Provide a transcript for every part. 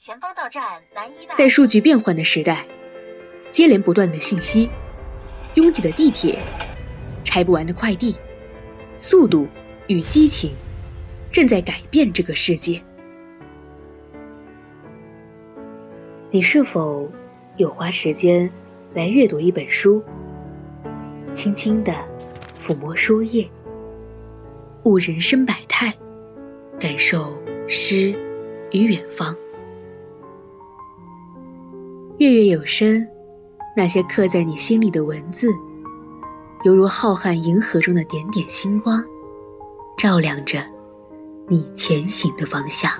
前方到站南医大。在数据变换的时代，接连不断的信息，拥挤的地铁，拆不完的快递，速度与激情正在改变这个世界。你是否有花时间来阅读一本书，轻轻地抚摸书页，悟人生百态，感受诗与远方？月月有声，那些刻在你心里的文字，犹如浩瀚银河中的点点星光，照亮着你前行的方向。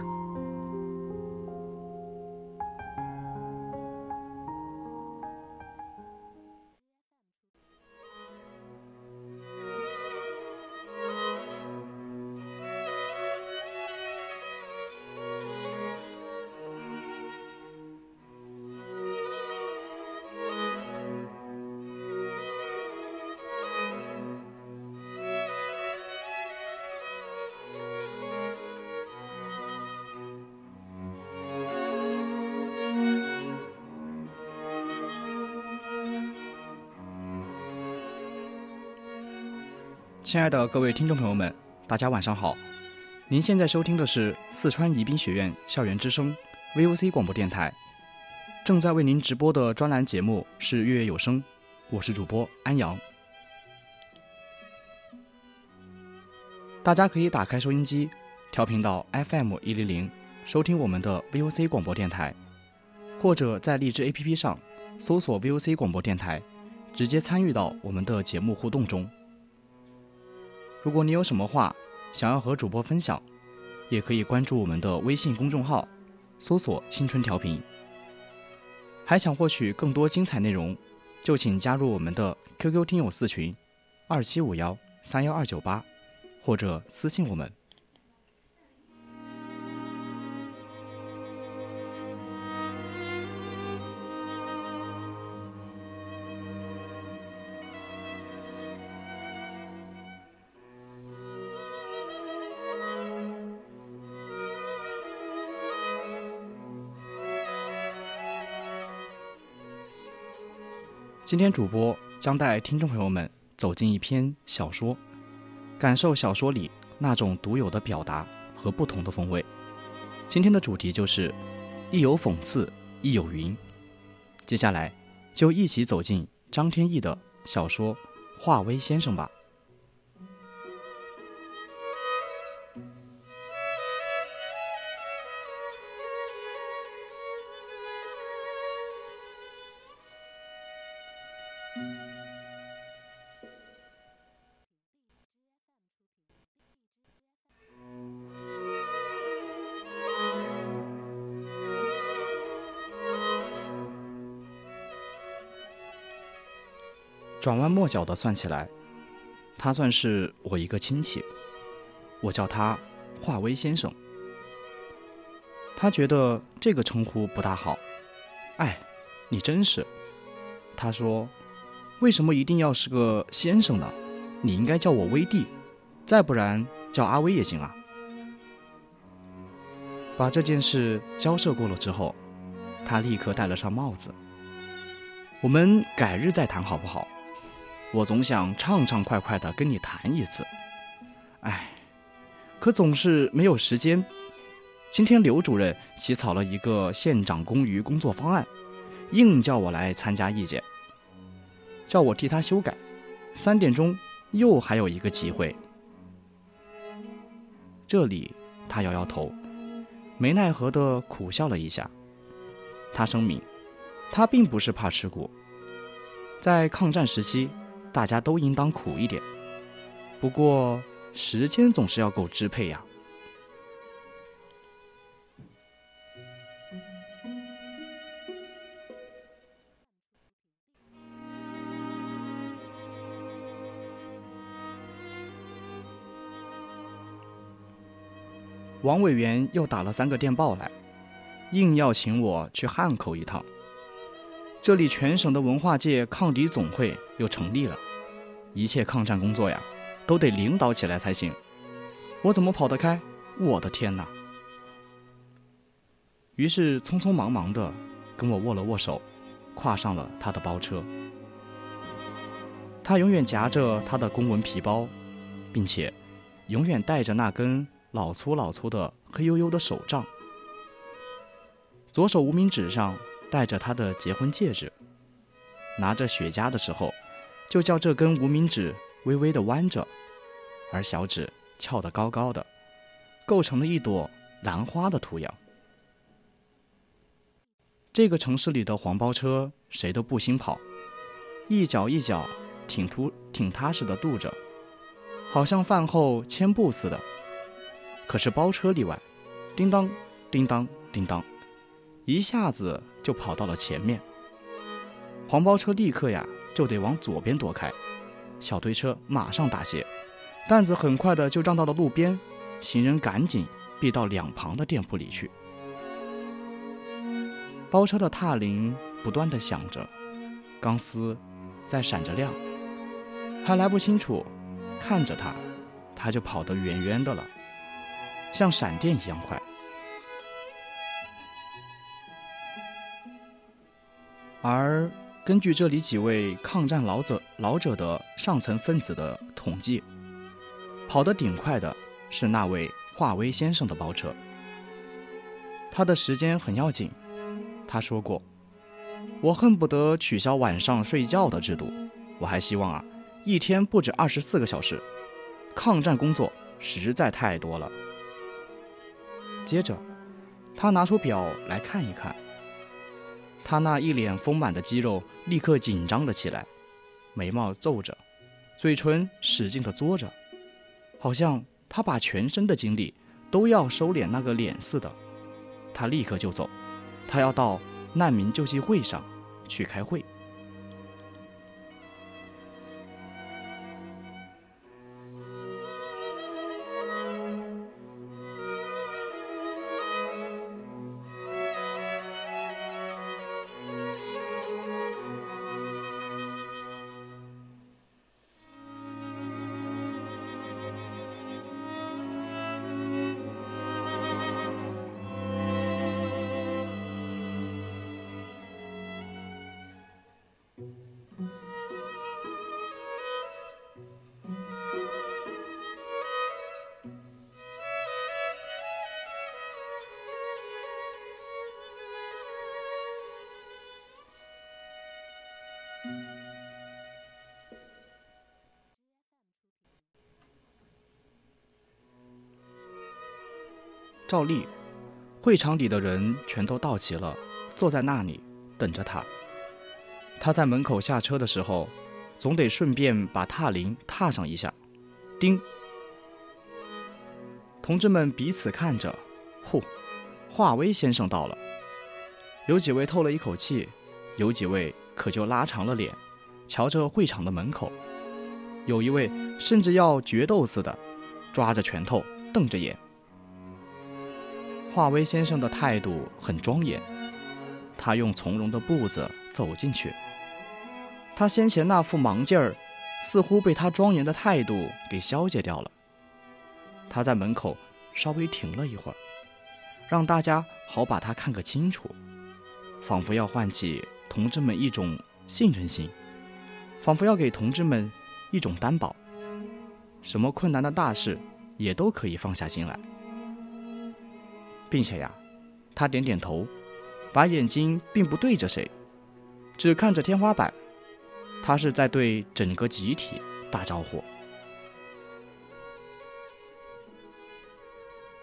亲爱的各位听众朋友们，大家晚上好。您现在收听的是四川宜宾学院校园之声 VOC 广播电台，正在为您直播的专栏节目是《月月有声》，我是主播安阳。大家可以打开收音机，调频到 FM 一零零，收听我们的 VOC 广播电台，或者在荔枝 APP 上搜索 VOC 广播电台，直接参与到我们的节目互动中。如果你有什么话想要和主播分享，也可以关注我们的微信公众号，搜索“青春调频”。还想获取更多精彩内容，就请加入我们的 QQ 听友四群：二七五幺三幺二九八，或者私信我们。今天主播将带听众朋友们走进一篇小说，感受小说里那种独有的表达和不同的风味。今天的主题就是亦有讽刺，亦有云。接下来就一起走进张天翼的小说《华威先生》吧。转弯抹角的算起来，他算是我一个亲戚，我叫他华威先生。他觉得这个称呼不大好，哎，你真是。他说：“为什么一定要是个先生呢？你应该叫我威弟，再不然叫阿威也行啊。”把这件事交涉过了之后，他立刻戴了上帽子。我们改日再谈好不好？我总想畅畅快快的跟你谈一次，哎，可总是没有时间。今天刘主任起草了一个县长公余工作方案，硬叫我来参加意见，叫我替他修改。三点钟又还有一个机会。这里他摇摇头，没奈何的苦笑了一下。他声明，他并不是怕吃苦，在抗战时期。大家都应当苦一点，不过时间总是要够支配呀。王委员又打了三个电报来，硬要请我去汉口一趟。这里全省的文化界抗敌总会又成立了，一切抗战工作呀，都得领导起来才行。我怎么跑得开？我的天哪！于是匆匆忙忙的跟我握了握手，跨上了他的包车。他永远夹着他的公文皮包，并且永远带着那根老粗老粗的黑黝黝的手杖。左手无名指上戴着他的结婚戒指，拿着雪茄的时候，就叫这根无名指微微的弯着，而小指翘得高高的，构成了一朵兰花的图样。这个城市里的黄包车谁都不兴跑，一脚一脚挺突挺踏实的踱着，好像饭后千步似的。可是包车例外，叮当，叮当，叮当。一下子就跑到了前面，黄包车立刻呀就得往左边躲开，小推车马上打斜，担子很快的就让到了路边，行人赶紧避到两旁的店铺里去。包车的踏铃不断的响着，钢丝在闪着亮，还来不清楚，看着它，它就跑得远远的了，像闪电一样快。而根据这里几位抗战老者老者的上层分子的统计，跑得顶快的是那位华威先生的包车。他的时间很要紧，他说过：“我恨不得取消晚上睡觉的制度，我还希望啊，一天不止二十四个小时。抗战工作实在太多了。”接着，他拿出表来看一看。他那一脸丰满的肌肉立刻紧张了起来，眉毛皱着，嘴唇使劲地嘬着，好像他把全身的精力都要收敛那个脸似的。他立刻就走，他要到难民救济会上去开会。照例，会场里的人全都到齐了，坐在那里等着他。他在门口下车的时候，总得顺便把踏铃踏上一下。叮！同志们彼此看着，呼，华威先生到了。有几位透了一口气，有几位可就拉长了脸，瞧着会场的门口。有一位甚至要决斗似的，抓着拳头瞪着眼。华威先生的态度很庄严，他用从容的步子走进去。他先前那副忙劲儿，似乎被他庄严的态度给消解掉了。他在门口稍微停了一会儿，让大家好把他看个清楚，仿佛要唤起同志们一种信任心，仿佛要给同志们一种担保，什么困难的大事也都可以放下心来。并且呀，他点点头，把眼睛并不对着谁，只看着天花板。他是在对整个集体打招呼。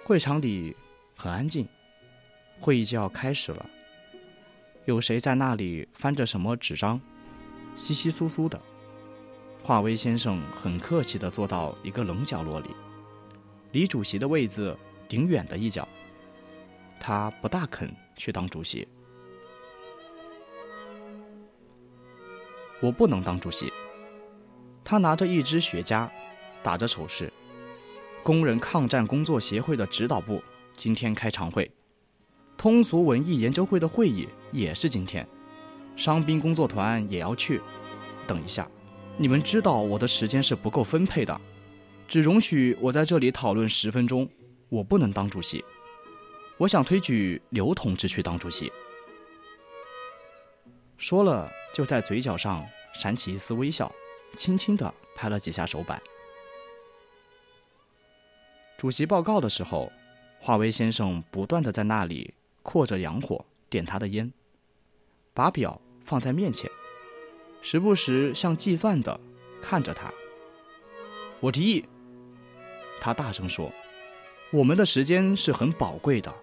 会场里很安静，会议就要开始了。有谁在那里翻着什么纸张，稀稀疏疏的。华威先生很客气地坐到一个冷角落里，离主席的位子顶远的一角。他不大肯去当主席，我不能当主席。他拿着一支雪茄，打着手势。工人抗战工作协会的指导部今天开常会，通俗文艺研究会的会议也是今天，伤兵工作团也要去。等一下，你们知道我的时间是不够分配的，只容许我在这里讨论十分钟，我不能当主席。我想推举刘同志去当主席。说了，就在嘴角上闪起一丝微笑，轻轻地拍了几下手板。主席报告的时候，华为先生不断地在那里扩着洋火，点他的烟，把表放在面前，时不时像计算的看着他。我提议，他大声说：“我们的时间是很宝贵的，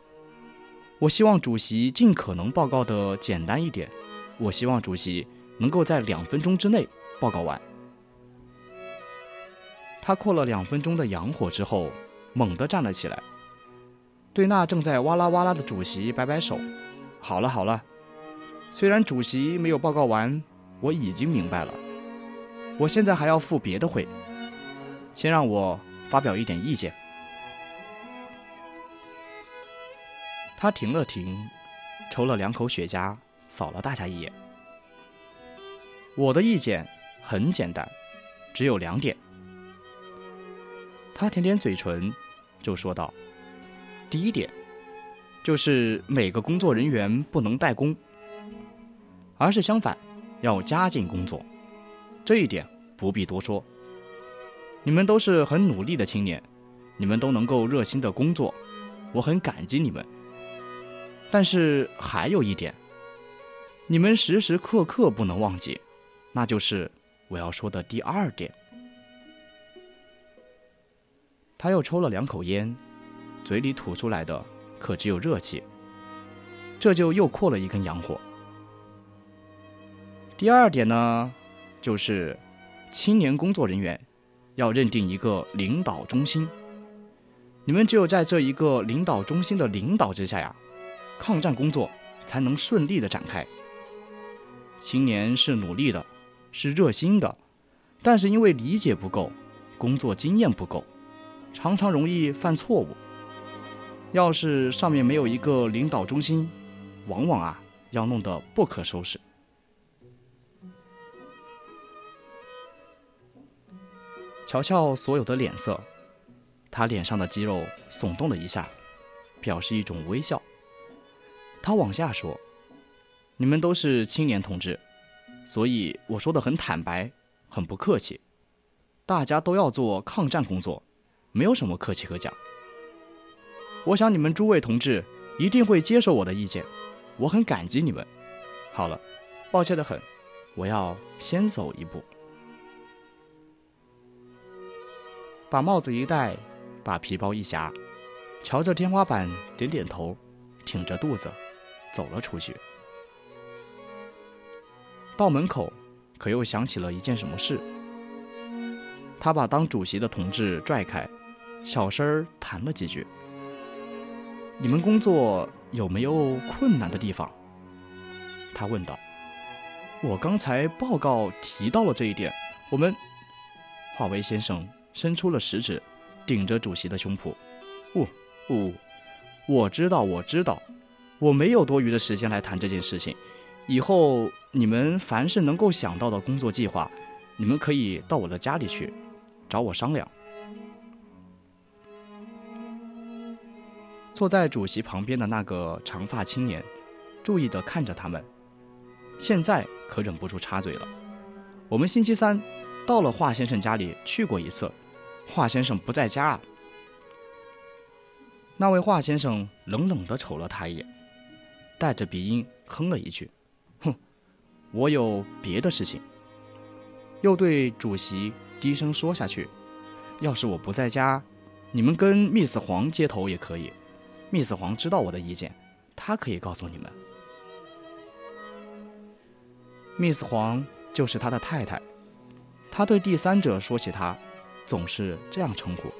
我希望主席尽可能报告的简单一点。”我希望主席能够在两分钟之内报告完。他扩了两分钟的洋火之后，猛地站了起来，对那正在哇啦哇啦的主席摆摆手：“好了好了，虽然主席没有报告完，我已经明白了。我现在还要赴别的会，先让我发表一点意见。”他停了停，抽了两口雪茄。扫了大家一眼。我的意见很简单，只有两点。他舔舔嘴唇，就说道：“第一点，就是每个工作人员不能怠工，而是相反，要加紧工作。这一点不必多说。你们都是很努力的青年，你们都能够热心的工作，我很感激你们。但是还有一点。”你们时时刻刻不能忘记，那就是我要说的第二点。他又抽了两口烟，嘴里吐出来的可只有热气，这就又扩了一根洋火。第二点呢，就是青年工作人员要认定一个领导中心，你们只有在这一个领导中心的领导之下呀，抗战工作才能顺利的展开。青年是努力的，是热心的，但是因为理解不够，工作经验不够，常常容易犯错误。要是上面没有一个领导中心，往往啊要弄得不可收拾。瞧瞧所有的脸色，他脸上的肌肉耸动了一下，表示一种微笑。他往下说。你们都是青年同志，所以我说的很坦白，很不客气。大家都要做抗战工作，没有什么客气可讲。我想你们诸位同志一定会接受我的意见，我很感激你们。好了，抱歉的很，我要先走一步。把帽子一戴，把皮包一夹，瞧着天花板点点头，挺着肚子走了出去。到门口，可又想起了一件什么事。他把当主席的同志拽开，小声儿谈了几句：“你们工作有没有困难的地方？”他问道。我刚才报告提到了这一点。我们，华为先生伸出了食指，顶着主席的胸脯：“呜呜，我知道，我知道，我没有多余的时间来谈这件事情。以后。”你们凡是能够想到的工作计划，你们可以到我的家里去，找我商量。坐在主席旁边的那个长发青年，注意地看着他们，现在可忍不住插嘴了。我们星期三到了华先生家里去过一次，华先生不在家。那位华先生冷冷地瞅了他一眼，带着鼻音哼了一句。哼我有别的事情，又对主席低声说下去：“要是我不在家，你们跟 Miss 黄接头也可以。Miss 黄知道我的意见，她可以告诉你们。Miss 黄就是他的太太，他对第三者说起他，总是这样称呼。”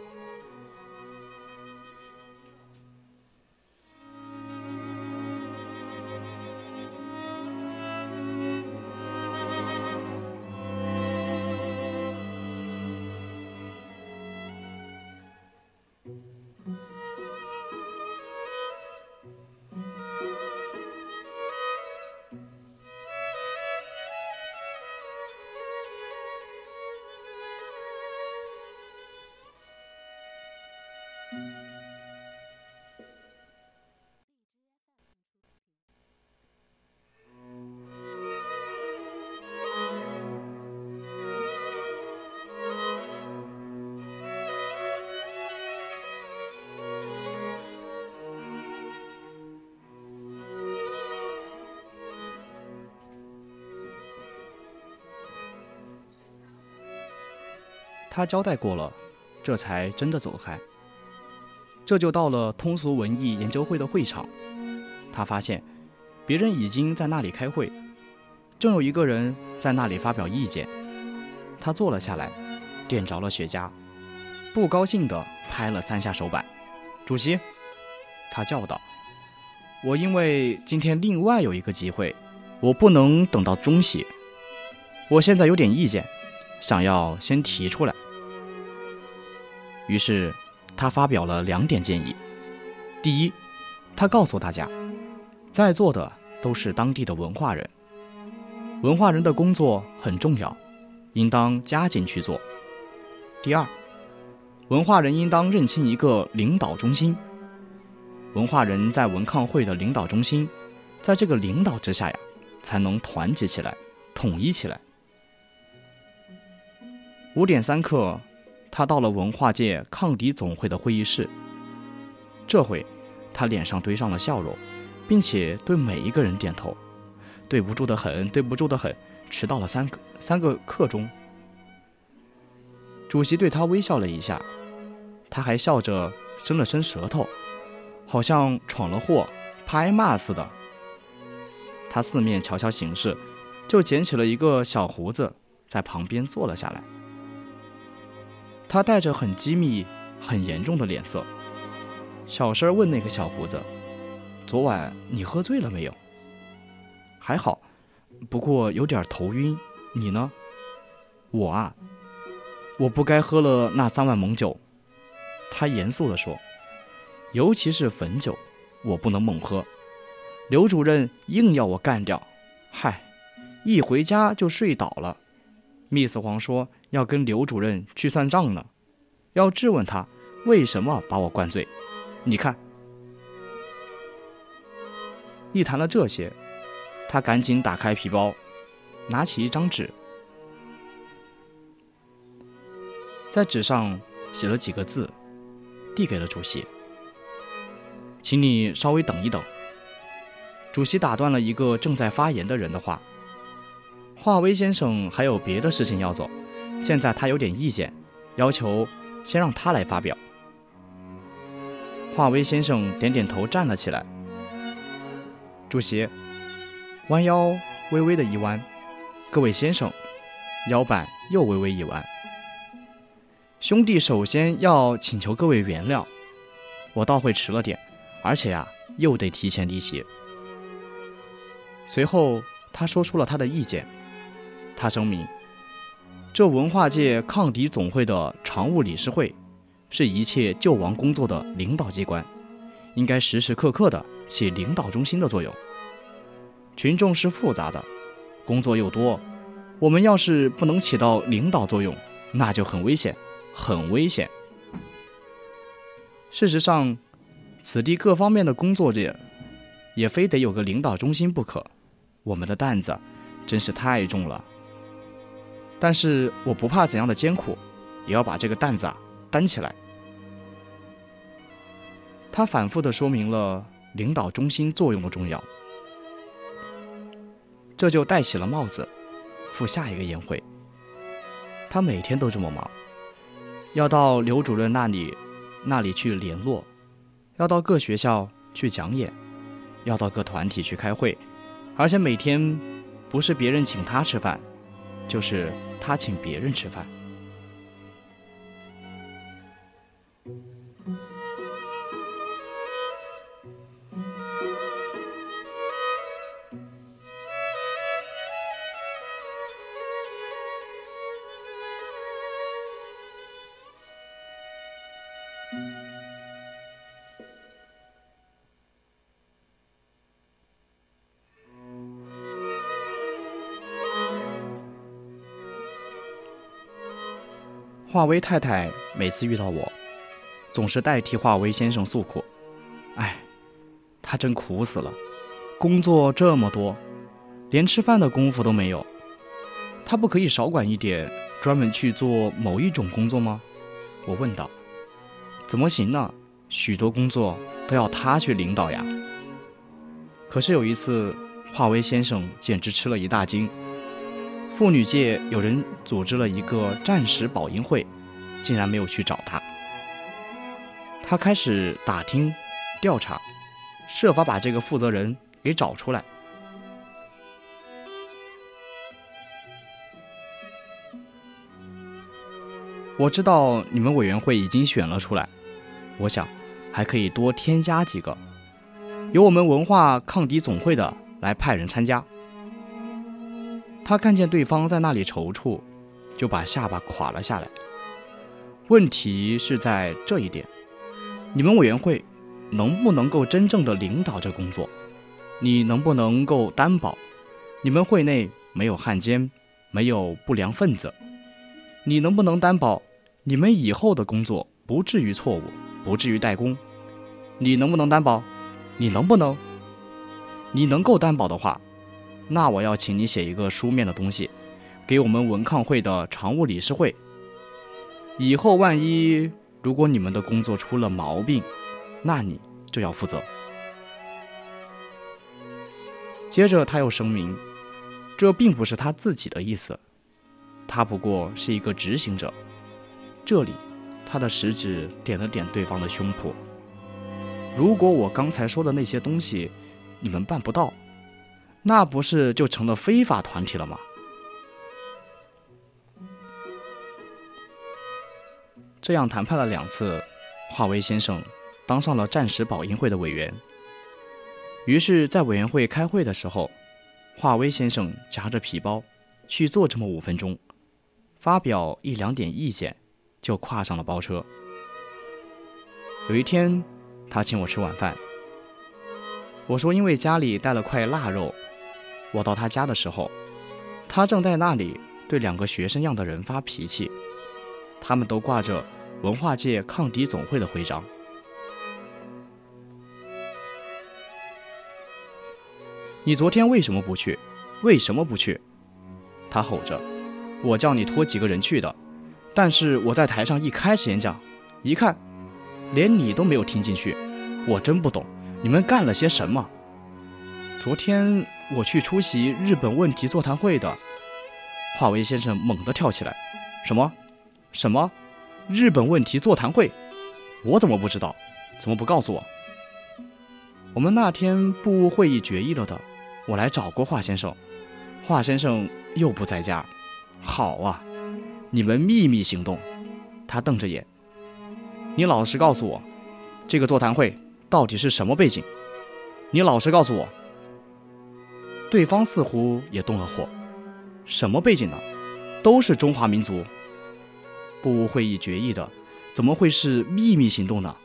他交代过了，这才真的走开。这就到了通俗文艺研究会的会场，他发现别人已经在那里开会，正有一个人在那里发表意见。他坐了下来，点着了雪茄，不高兴地拍了三下手板。主席，他叫道：“我因为今天另外有一个机会，我不能等到中戏。我现在有点意见，想要先提出来。”于是。他发表了两点建议：第一，他告诉大家，在座的都是当地的文化人，文化人的工作很重要，应当加紧去做；第二，文化人应当认清一个领导中心，文化人在文抗会的领导中心，在这个领导之下呀，才能团结起来，统一起来。五点三刻。他到了文化界抗敌总会的会议室。这回，他脸上堆上了笑容，并且对每一个人点头。对不住的很，对不住的很，迟到了三个三个刻钟。主席对他微笑了一下，他还笑着伸了伸舌头，好像闯了祸，怕挨骂似的。他四面瞧瞧形势，就捡起了一个小胡子，在旁边坐了下来。他带着很机密、很严重的脸色，小声问那个小胡子：“昨晚你喝醉了没有？”“还好，不过有点头晕。你呢？”“我啊，我不该喝了那三碗猛酒。”他严肃地说，“尤其是汾酒，我不能猛喝。刘主任硬要我干掉，嗨，一回家就睡倒了。密斯黄说。”要跟刘主任去算账呢，要质问他为什么把我灌醉。你看，一谈了这些，他赶紧打开皮包，拿起一张纸，在纸上写了几个字，递给了主席。请你稍微等一等。主席打断了一个正在发言的人的话：“华威先生还有别的事情要走。”现在他有点意见，要求先让他来发表。华威先生点点头，站了起来。主席，弯腰微微的一弯，各位先生，腰板又微微一弯。兄弟，首先要请求各位原谅，我到会迟了点，而且呀，又得提前离席。随后，他说出了他的意见，他声明。这文化界抗敌总会的常务理事会，是一切救亡工作的领导机关，应该时时刻刻的起领导中心的作用。群众是复杂的，工作又多，我们要是不能起到领导作用，那就很危险，很危险。事实上，此地各方面的工作者，也非得有个领导中心不可。我们的担子，真是太重了。但是我不怕怎样的艰苦，也要把这个担子啊担起来。他反复的说明了领导中心作用的重要，这就戴起了帽子，赴下一个宴会。他每天都这么忙，要到刘主任那里，那里去联络，要到各学校去讲演，要到各团体去开会，而且每天不是别人请他吃饭，就是。他请别人吃饭。华威太太每次遇到我，总是代替华威先生诉苦。哎，他真苦死了，工作这么多，连吃饭的功夫都没有。他不可以少管一点，专门去做某一种工作吗？我问道。怎么行呢？许多工作都要他去领导呀。可是有一次，华威先生简直吃了一大惊。妇女界有人组织了一个战时保婴会，竟然没有去找他。他开始打听、调查，设法把这个负责人给找出来。我知道你们委员会已经选了出来，我想还可以多添加几个，由我们文化抗敌总会的来派人参加。他看见对方在那里踌躇，就把下巴垮了下来。问题是在这一点：你们委员会能不能够真正的领导这工作？你能不能够担保你们会内没有汉奸，没有不良分子？你能不能担保你们以后的工作不至于错误，不至于怠工？你能不能担保？你能不能？你能够担保的话，那我要请你写一个书面的东西，给我们文抗会的常务理事会。以后万一如果你们的工作出了毛病，那你就要负责。接着他又声明，这并不是他自己的意思。他不过是一个执行者。这里，他的食指点了点对方的胸脯。如果我刚才说的那些东西，你们办不到，那不是就成了非法团体了吗？这样谈判了两次，华威先生当上了战时保营会的委员。于是，在委员会开会的时候，华威先生夹着皮包去做这么五分钟。发表一两点意见，就跨上了包车。有一天，他请我吃晚饭。我说因为家里带了块腊肉。我到他家的时候，他正在那里对两个学生样的人发脾气，他们都挂着文化界抗敌总会的徽章。你昨天为什么不去？为什么不去？他吼着。我叫你拖几个人去的，但是我在台上一开始演讲，一看，连你都没有听进去，我真不懂你们干了些什么。昨天我去出席日本问题座谈会的，华为先生猛地跳起来，什么？什么？日本问题座谈会？我怎么不知道？怎么不告诉我？我们那天部务会议决议了的，我来找过华先生，华先生又不在家。好啊，你们秘密行动。他瞪着眼。你老实告诉我，这个座谈会到底是什么背景？你老实告诉我。对方似乎也动了火。什么背景呢？都是中华民族。部务会议决议的，怎么会是秘密行动呢？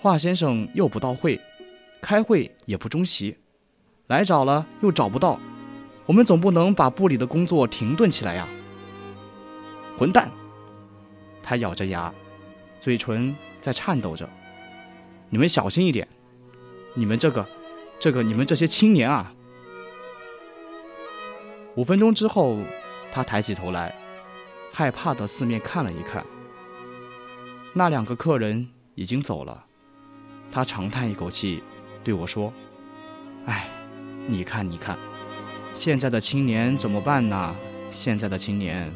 华先生又不到会，开会也不中席，来找了又找不到。我们总不能把部里的工作停顿起来呀！混蛋！他咬着牙，嘴唇在颤抖着。你们小心一点！你们这个、这个、你们这些青年啊！五分钟之后，他抬起头来，害怕的四面看了一看。那两个客人已经走了。他长叹一口气，对我说：“哎，你看，你看。”现在的青年怎么办呢？现在的青年，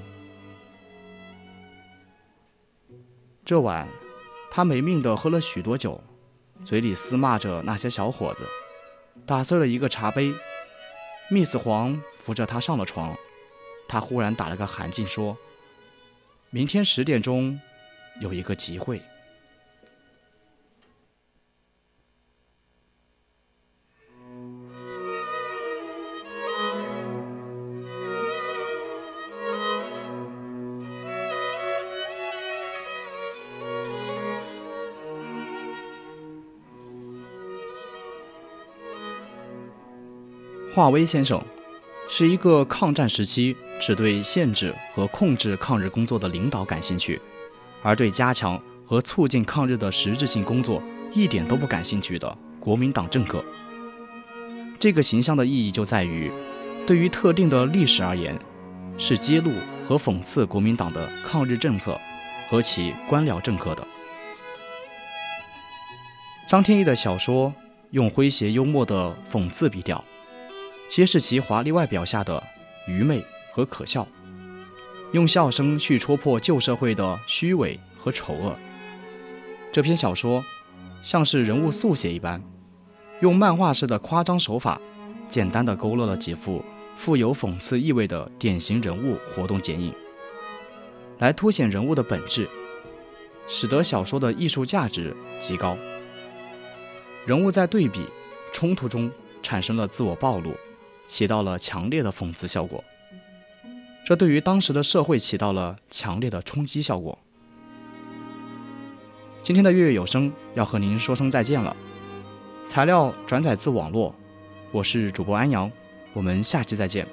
这晚他没命的喝了许多酒，嘴里厮骂着那些小伙子，打碎了一个茶杯。Miss 黄扶着他上了床，他忽然打了个寒噤，说：“明天十点钟有一个集会。”华威先生是一个抗战时期只对限制和控制抗日工作的领导感兴趣，而对加强和促进抗日的实质性工作一点都不感兴趣的国民党政客。这个形象的意义就在于，对于特定的历史而言，是揭露和讽刺国民党的抗日政策和其官僚政客的。张天翼的小说用诙谐幽默的讽刺笔调。揭示其华丽外表下的愚昧和可笑。用笑声去戳破旧社会的虚伪和丑恶。这篇小说像是人物速写一般，用漫画式的夸张手法，简单的勾勒了几幅富有讽刺意味的典型人物活动剪影，来凸显人物的本质，使得小说的艺术价值极高。人物在对比、冲突中产生了自我暴露，起到了强烈的讽刺效果。这对于当时的社会起到了强烈的冲击效果。今天的月月有声要和您说声再见了。材料转载自网络，我是主播安阳，我们下期再见。